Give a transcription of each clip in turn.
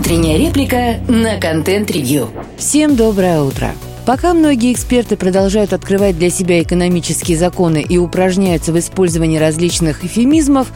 Утренняя реплика на контент-ревью. Всем доброе утро. Пока многие эксперты продолжают открывать для себя экономические законы и упражняются в использовании различных эфемизмов,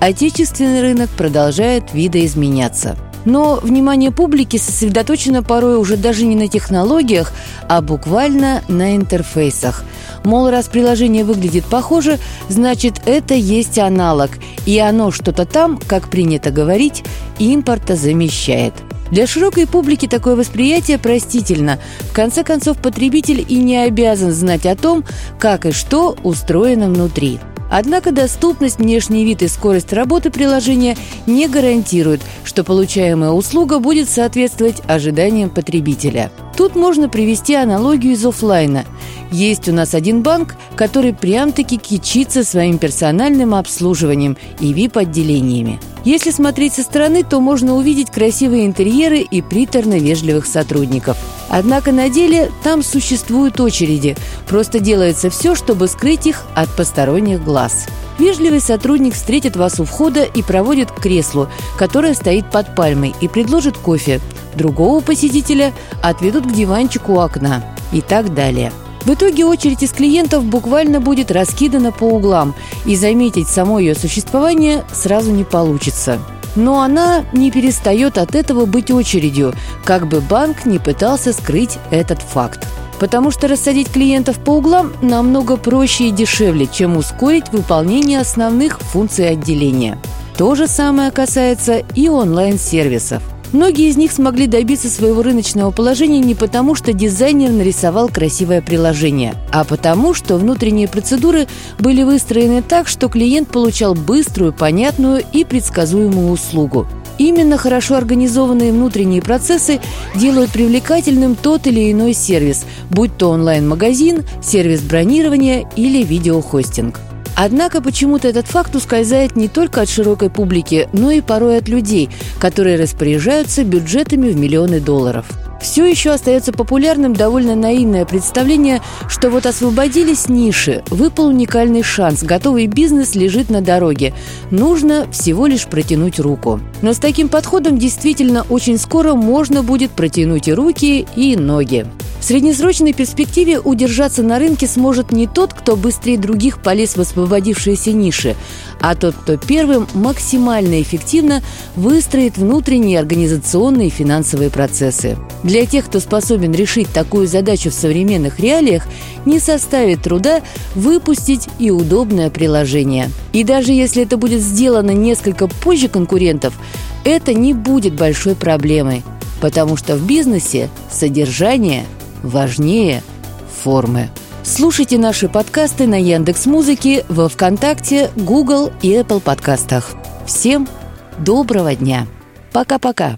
отечественный рынок продолжает видоизменяться – но внимание публики сосредоточено порой уже даже не на технологиях, а буквально на интерфейсах. Мол, раз приложение выглядит похоже, значит это есть аналог, и оно что-то там, как принято говорить, импорта замещает. Для широкой публики такое восприятие простительно. В конце концов, потребитель и не обязан знать о том, как и что устроено внутри. Однако доступность, внешний вид и скорость работы приложения не гарантируют, что получаемая услуга будет соответствовать ожиданиям потребителя. Тут можно привести аналогию из офлайна. Есть у нас один банк, который прям-таки кичится своим персональным обслуживанием и VIP-отделениями. Если смотреть со стороны, то можно увидеть красивые интерьеры и приторно-вежливых сотрудников. Однако на деле там существуют очереди. Просто делается все, чтобы скрыть их от посторонних глаз. Вежливый сотрудник встретит вас у входа и проводит к креслу, которое стоит под пальмой, и предложит кофе. Другого посетителя отведут к диванчику у окна и так далее. В итоге очередь из клиентов буквально будет раскидана по углам, и заметить само ее существование сразу не получится. Но она не перестает от этого быть очередью, как бы банк не пытался скрыть этот факт. Потому что рассадить клиентов по углам намного проще и дешевле, чем ускорить выполнение основных функций отделения. То же самое касается и онлайн-сервисов – Многие из них смогли добиться своего рыночного положения не потому, что дизайнер нарисовал красивое приложение, а потому, что внутренние процедуры были выстроены так, что клиент получал быструю, понятную и предсказуемую услугу. Именно хорошо организованные внутренние процессы делают привлекательным тот или иной сервис, будь то онлайн-магазин, сервис бронирования или видеохостинг. Однако почему-то этот факт ускользает не только от широкой публики, но и порой от людей, которые распоряжаются бюджетами в миллионы долларов. Все еще остается популярным довольно наивное представление, что вот освободились ниши, выпал уникальный шанс, готовый бизнес лежит на дороге. Нужно всего лишь протянуть руку. Но с таким подходом действительно очень скоро можно будет протянуть и руки, и ноги. В среднесрочной перспективе удержаться на рынке сможет не тот, кто быстрее других полез в освободившиеся ниши, а тот, кто первым максимально эффективно выстроит внутренние организационные и финансовые процессы. Для тех, кто способен решить такую задачу в современных реалиях, не составит труда выпустить и удобное приложение. И даже если это будет сделано несколько позже конкурентов, это не будет большой проблемой, потому что в бизнесе содержание – важнее формы. Слушайте наши подкасты на Яндекс Музыке, во ВКонтакте, Google и Apple подкастах. Всем доброго дня. Пока-пока.